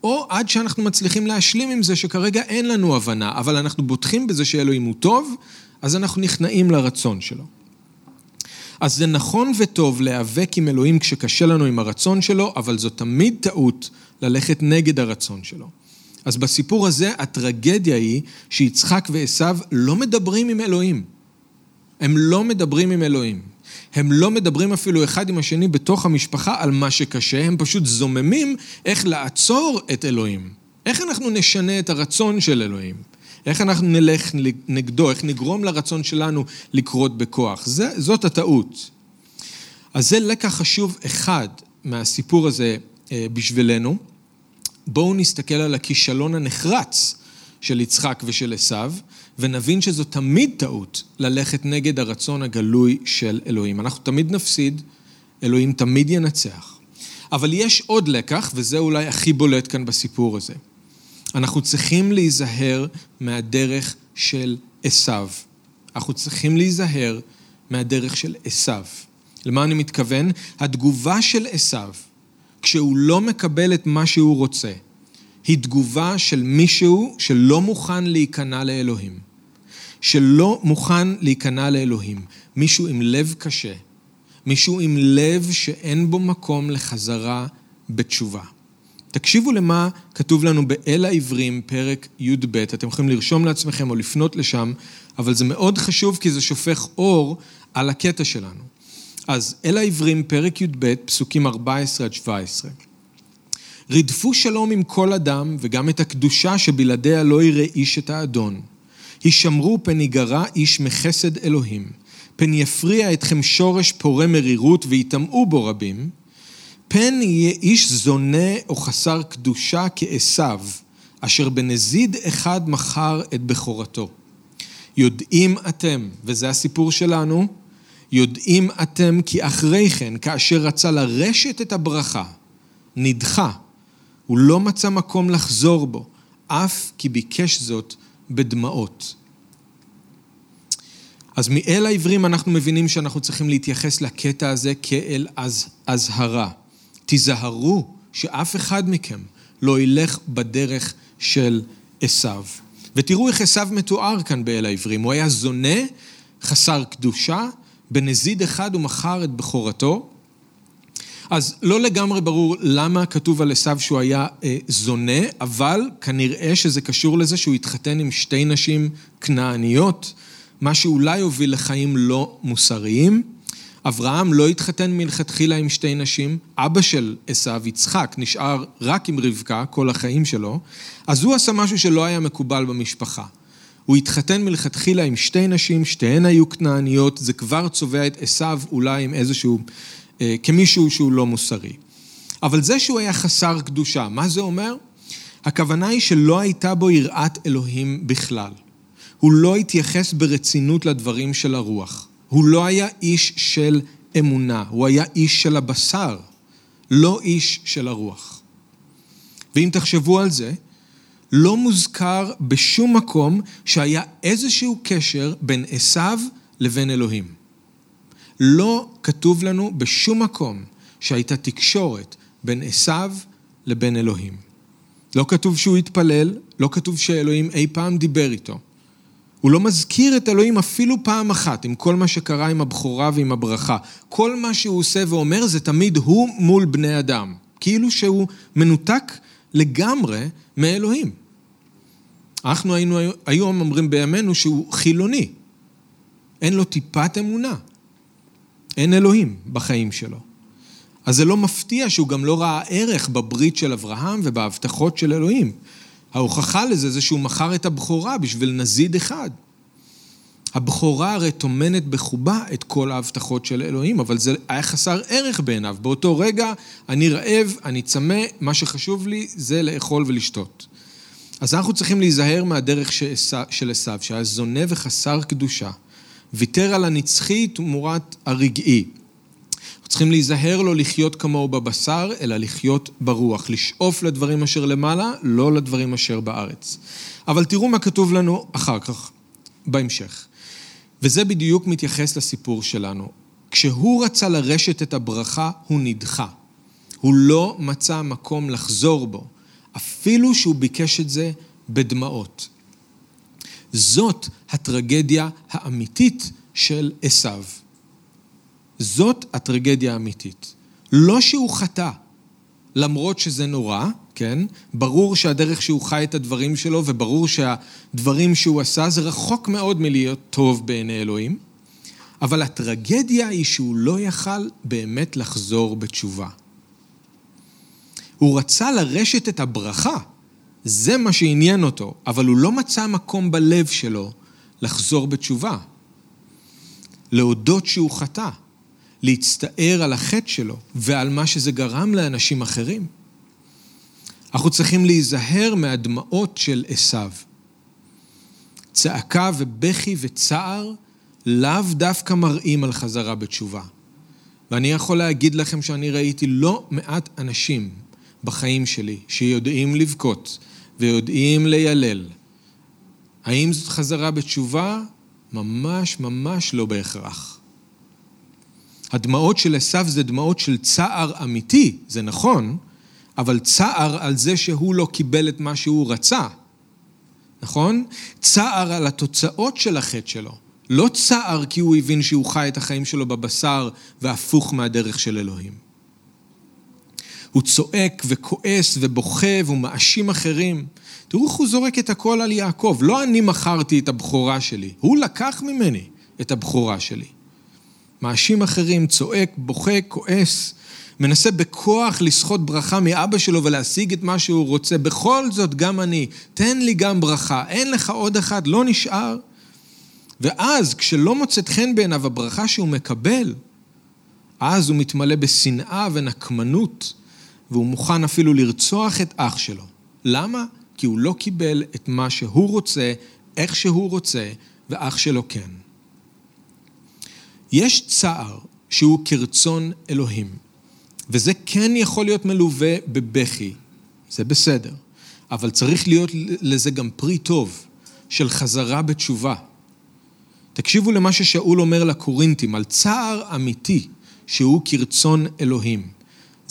או עד שאנחנו מצליחים להשלים עם זה שכרגע אין לנו הבנה, אבל אנחנו בוטחים בזה שאלוהים הוא טוב, אז אנחנו נכנעים לרצון שלו. אז זה נכון וטוב להיאבק עם אלוהים כשקשה לנו עם הרצון שלו, אבל זו תמיד טעות ללכת נגד הרצון שלו. אז בסיפור הזה הטרגדיה היא שיצחק ועשו לא מדברים עם אלוהים. הם לא מדברים עם אלוהים. הם לא מדברים אפילו אחד עם השני בתוך המשפחה על מה שקשה, הם פשוט זוממים איך לעצור את אלוהים. איך אנחנו נשנה את הרצון של אלוהים? איך אנחנו נלך נגדו, איך נגרום לרצון שלנו לקרות בכוח. זה, זאת הטעות. אז זה לקח חשוב אחד מהסיפור הזה אה, בשבילנו. בואו נסתכל על הכישלון הנחרץ של יצחק ושל עשיו, ונבין שזו תמיד טעות ללכת נגד הרצון הגלוי של אלוהים. אנחנו תמיד נפסיד, אלוהים תמיד ינצח. אבל יש עוד לקח, וזה אולי הכי בולט כאן בסיפור הזה. אנחנו צריכים להיזהר מהדרך של עשיו. אנחנו צריכים להיזהר מהדרך של עשיו. למה אני מתכוון? התגובה של עשיו, כשהוא לא מקבל את מה שהוא רוצה, היא תגובה של מישהו שלא מוכן להיכנע לאלוהים. שלא מוכן להיכנע לאלוהים. מישהו עם לב קשה. מישהו עם לב שאין בו מקום לחזרה בתשובה. תקשיבו למה כתוב לנו באל העברים, פרק י"ב. אתם יכולים לרשום לעצמכם או לפנות לשם, אבל זה מאוד חשוב כי זה שופך אור על הקטע שלנו. אז אל העברים, פרק י"ב, פסוקים 14 עד 17. רדפו שלום עם כל אדם, וגם את הקדושה שבלעדיה לא יראה איש את האדון. הישמרו פן יגרע איש מחסד אלוהים, פן יפריע אתכם שורש פורה מרירות ויטמאו בו רבים, פן יהיה איש זונה או חסר קדושה כעשו, אשר בנזיד אחד מכר את בכורתו. יודעים אתם, וזה הסיפור שלנו, יודעים אתם כי אחרי כן, כאשר רצה לרשת את הברכה, נדחה הוא לא מצא מקום לחזור בו, אף כי ביקש זאת בדמעות. אז מאל העברים אנחנו מבינים שאנחנו צריכים להתייחס לקטע הזה כאל אזהרה. תיזהרו שאף אחד מכם לא ילך בדרך של עשיו. ותראו איך עשיו מתואר כאן באל העברים. הוא היה זונה, חסר קדושה, בנזיד אחד הוא מכר את בכורתו, אז לא לגמרי ברור למה כתוב על עשיו שהוא היה אה, זונה, אבל כנראה שזה קשור לזה שהוא התחתן עם שתי נשים כנעניות, מה שאולי הוביל לחיים לא מוסריים. אברהם לא התחתן מלכתחילה עם שתי נשים, אבא של עשיו, יצחק, נשאר רק עם רבקה כל החיים שלו, אז הוא עשה משהו שלא היה מקובל במשפחה. הוא התחתן מלכתחילה עם שתי נשים, שתיהן היו כנעניות, זה כבר צובע את עשיו אולי עם איזשהו כמישהו שהוא לא מוסרי. אבל זה שהוא היה חסר קדושה, מה זה אומר? הכוונה היא שלא הייתה בו יראת אלוהים בכלל. הוא לא התייחס ברצינות לדברים של הרוח. הוא לא היה איש של אמונה, הוא היה איש של הבשר, לא איש של הרוח. ואם תחשבו על זה, לא מוזכר בשום מקום שהיה איזשהו קשר בין עשיו לבין אלוהים. לא כתוב לנו בשום מקום שהייתה תקשורת בין עשיו לבין אלוהים. לא כתוב שהוא התפלל, לא כתוב שאלוהים אי פעם דיבר איתו. הוא לא מזכיר את אלוהים אפילו פעם אחת עם כל מה שקרה עם הבכורה ועם הברכה. כל מה שהוא עושה ואומר זה תמיד הוא מול בני אדם. כאילו שהוא מנותק לגמרי מאלוהים. אנחנו היינו היום אומרים בימינו שהוא חילוני. אין לו טיפת אמונה. אין אלוהים בחיים שלו. אז זה לא מפתיע שהוא גם לא ראה ערך בברית של אברהם ובהבטחות של אלוהים. ההוכחה לזה זה שהוא מכר את הבכורה בשביל נזיד אחד. הבכורה הרי טומנת בחובה את כל ההבטחות של אלוהים, אבל זה היה חסר ערך בעיניו. באותו רגע אני רעב, אני צמא, מה שחשוב לי זה לאכול ולשתות. אז אנחנו צריכים להיזהר מהדרך של עשיו, שהיה זונה וחסר קדושה. ויתר על הנצחי תמורת הרגעי. צריכים להיזהר לא לחיות כמוהו בבשר, אלא לחיות ברוח, לשאוף לדברים אשר למעלה, לא לדברים אשר בארץ. אבל תראו מה כתוב לנו אחר כך, בהמשך. וזה בדיוק מתייחס לסיפור שלנו. כשהוא רצה לרשת את הברכה, הוא נדחה. הוא לא מצא מקום לחזור בו, אפילו שהוא ביקש את זה בדמעות. זאת הטרגדיה האמיתית של עשיו. זאת הטרגדיה האמיתית. לא שהוא חטא, למרות שזה נורא, כן? ברור שהדרך שהוא חי את הדברים שלו, וברור שהדברים שהוא עשה, זה רחוק מאוד מלהיות טוב בעיני אלוהים, אבל הטרגדיה היא שהוא לא יכל באמת לחזור בתשובה. הוא רצה לרשת את הברכה, זה מה שעניין אותו, אבל הוא לא מצא מקום בלב שלו לחזור בתשובה. להודות שהוא חטא. להצטער על החטא שלו ועל מה שזה גרם לאנשים אחרים. אנחנו צריכים להיזהר מהדמעות של עשיו. צעקה ובכי וצער לאו דווקא מראים על חזרה בתשובה. ואני יכול להגיד לכם שאני ראיתי לא מעט אנשים בחיים שלי שיודעים לבכות ויודעים לילל. האם זאת חזרה בתשובה? ממש ממש לא בהכרח. הדמעות של עשיו זה דמעות של צער אמיתי, זה נכון, אבל צער על זה שהוא לא קיבל את מה שהוא רצה, נכון? צער על התוצאות של החטא שלו. לא צער כי הוא הבין שהוא חי את החיים שלו בבשר והפוך מהדרך של אלוהים. הוא צועק וכועס ובוכה והוא מאשים אחרים. תראו איך הוא זורק את הכל על יעקב. לא אני מכרתי את הבכורה שלי, הוא לקח ממני את הבכורה שלי. מאשים אחרים, צועק, בוכה, כועס, מנסה בכוח לסחוט ברכה מאבא שלו ולהשיג את מה שהוא רוצה. בכל זאת, גם אני, תן לי גם ברכה. אין לך עוד אחד, לא נשאר. ואז, כשלא מוצאת חן בעיניו הברכה שהוא מקבל, אז הוא מתמלא בשנאה ונקמנות, והוא מוכן אפילו לרצוח את אח שלו. למה? כי הוא לא קיבל את מה שהוא רוצה, איך שהוא רוצה, ואח שלו כן. יש צער שהוא כרצון אלוהים, וזה כן יכול להיות מלווה בבכי, זה בסדר, אבל צריך להיות לזה גם פרי טוב של חזרה בתשובה. תקשיבו למה ששאול אומר לקורינטים על צער אמיתי שהוא כרצון אלוהים.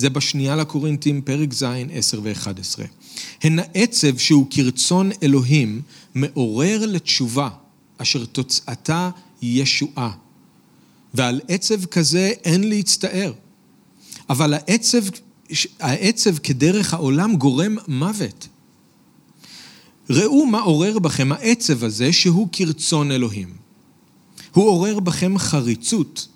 זה בשנייה לקורינטים, פרק ז', 10 ו-11. הן העצב שהוא כרצון אלוהים מעורר לתשובה, אשר תוצאתה ישועה. ועל עצב כזה אין להצטער. אבל העצב, העצב כדרך העולם גורם מוות. ראו מה עורר בכם העצב הזה שהוא כרצון אלוהים. הוא עורר בכם חריצות,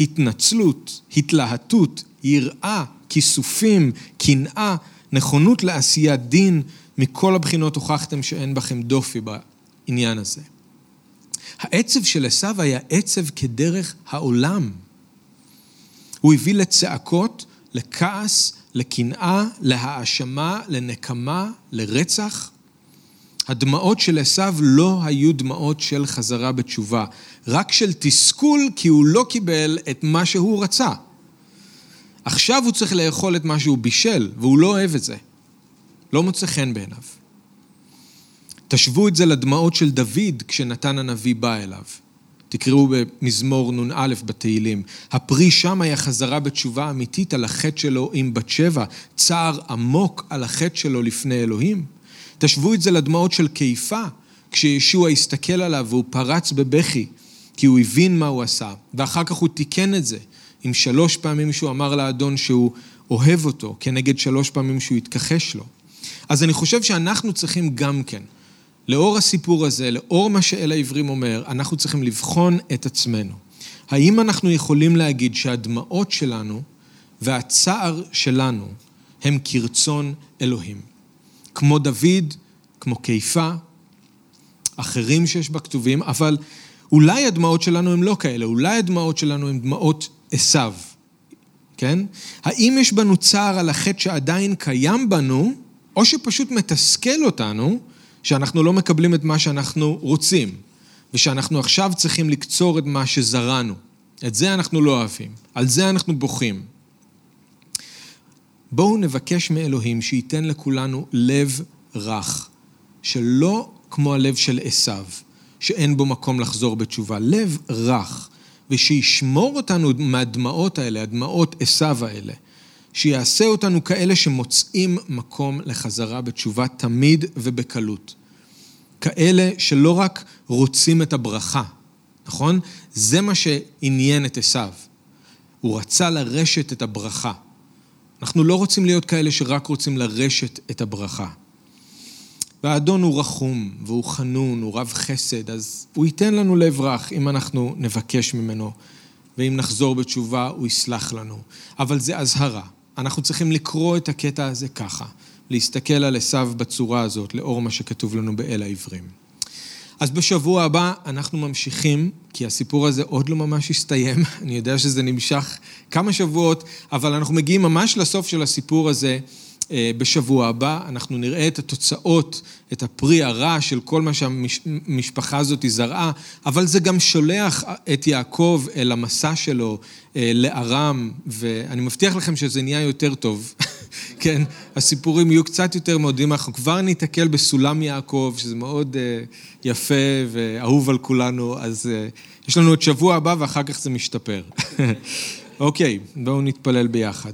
התנצלות, התלהטות, יראה, כיסופים, קנאה, נכונות לעשיית דין, מכל הבחינות הוכחתם שאין בכם דופי בעניין הזה. העצב של עשיו היה עצב כדרך העולם. הוא הביא לצעקות, לכעס, לקנאה, להאשמה, לנקמה, לרצח. הדמעות של עשיו לא היו דמעות של חזרה בתשובה, רק של תסכול כי הוא לא קיבל את מה שהוא רצה. עכשיו הוא צריך לאכול את מה שהוא בישל, והוא לא אוהב את זה. לא מוצא חן בעיניו. תשוו את זה לדמעות של דוד כשנתן הנביא בא אליו. תקראו במזמור נ"א בתהילים. הפרי שם היה חזרה בתשובה אמיתית על החטא שלו עם בת שבע, צער עמוק על החטא שלו לפני אלוהים. תשוו את זה לדמעות של קיפה, כשישוע הסתכל עליו והוא פרץ בבכי, כי הוא הבין מה הוא עשה, ואחר כך הוא תיקן את זה, עם שלוש פעמים שהוא אמר לאדון שהוא אוהב אותו, כנגד שלוש פעמים שהוא התכחש לו. אז אני חושב שאנחנו צריכים גם כן, לאור הסיפור הזה, לאור מה שאל העברים אומר, אנחנו צריכים לבחון את עצמנו. האם אנחנו יכולים להגיד שהדמעות שלנו והצער שלנו הם כרצון אלוהים? כמו דוד, כמו קיפה, אחרים שיש בכתובים, אבל אולי הדמעות שלנו הן לא כאלה, אולי הדמעות שלנו הן דמעות עשיו, כן? האם יש בנו צער על החטא שעדיין קיים בנו, או שפשוט מתסכל אותנו, שאנחנו לא מקבלים את מה שאנחנו רוצים, ושאנחנו עכשיו צריכים לקצור את מה שזרענו. את זה אנחנו לא אוהבים, על זה אנחנו בוכים. בואו נבקש מאלוהים שייתן לכולנו לב רך, שלא כמו הלב של עשיו, שאין בו מקום לחזור בתשובה, לב רך, ושישמור אותנו מהדמעות האלה, הדמעות עשיו האלה, שיעשה אותנו כאלה שמוצאים מקום לחזרה בתשובה תמיד ובקלות. כאלה שלא רק רוצים את הברכה, נכון? זה מה שעניין את עשיו. הוא רצה לרשת את הברכה. אנחנו לא רוצים להיות כאלה שרק רוצים לרשת את הברכה. והאדון הוא רחום, והוא חנון, הוא רב חסד, אז הוא ייתן לנו לב רך אם אנחנו נבקש ממנו, ואם נחזור בתשובה, הוא יסלח לנו. אבל זה אזהרה. אנחנו צריכים לקרוא את הקטע הזה ככה, להסתכל על עשיו בצורה הזאת, לאור מה שכתוב לנו באל העברים. אז בשבוע הבא אנחנו ממשיכים, כי הסיפור הזה עוד לא ממש הסתיים, אני יודע שזה נמשך כמה שבועות, אבל אנחנו מגיעים ממש לסוף של הסיפור הזה בשבוע הבא. אנחנו נראה את התוצאות, את הפרי הרע של כל מה שהמשפחה הזאת זרעה, אבל זה גם שולח את יעקב אל המסע שלו אה, לארם, ואני מבטיח לכם שזה נהיה יותר טוב. כן, הסיפורים יהיו קצת יותר מודים, אנחנו כבר ניתקל בסולם יעקב, שזה מאוד uh, יפה ואהוב על כולנו, אז uh, יש לנו את שבוע הבא ואחר כך זה משתפר. אוקיי, okay, בואו נתפלל ביחד.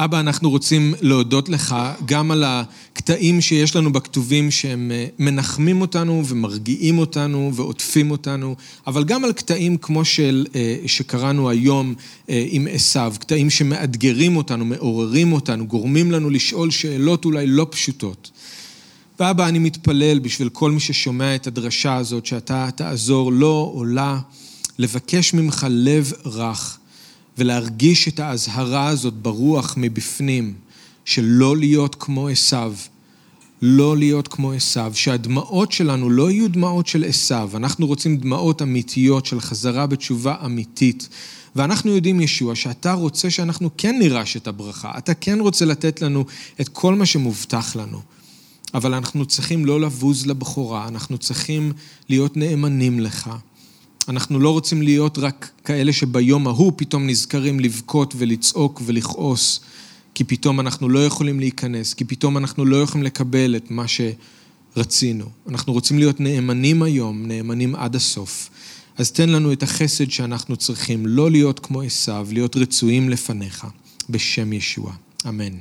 אבא, אנחנו רוצים להודות לך גם על הקטעים שיש לנו בכתובים שהם אה, מנחמים אותנו ומרגיעים אותנו ועוטפים אותנו, אבל גם על קטעים כמו של, אה, שקראנו היום אה, עם עשיו, קטעים שמאתגרים אותנו, מעוררים אותנו, גורמים לנו לשאול שאלות אולי לא פשוטות. ואבא, אני מתפלל בשביל כל מי ששומע את הדרשה הזאת, שאתה תעזור לו או לה לבקש ממך לב רך. ולהרגיש את האזהרה הזאת ברוח מבפנים, של לא להיות כמו עשיו, לא להיות כמו עשיו, שהדמעות שלנו לא יהיו דמעות של עשיו, אנחנו רוצים דמעות אמיתיות של חזרה בתשובה אמיתית. ואנחנו יודעים, ישוע, שאתה רוצה שאנחנו כן נירש את הברכה, אתה כן רוצה לתת לנו את כל מה שמובטח לנו. אבל אנחנו צריכים לא לבוז לבכורה, אנחנו צריכים להיות נאמנים לך. אנחנו לא רוצים להיות רק כאלה שביום ההוא פתאום נזכרים לבכות ולצעוק ולכעוס, כי פתאום אנחנו לא יכולים להיכנס, כי פתאום אנחנו לא יכולים לקבל את מה שרצינו. אנחנו רוצים להיות נאמנים היום, נאמנים עד הסוף. אז תן לנו את החסד שאנחנו צריכים, לא להיות כמו עשיו, להיות רצויים לפניך, בשם ישוע. אמן.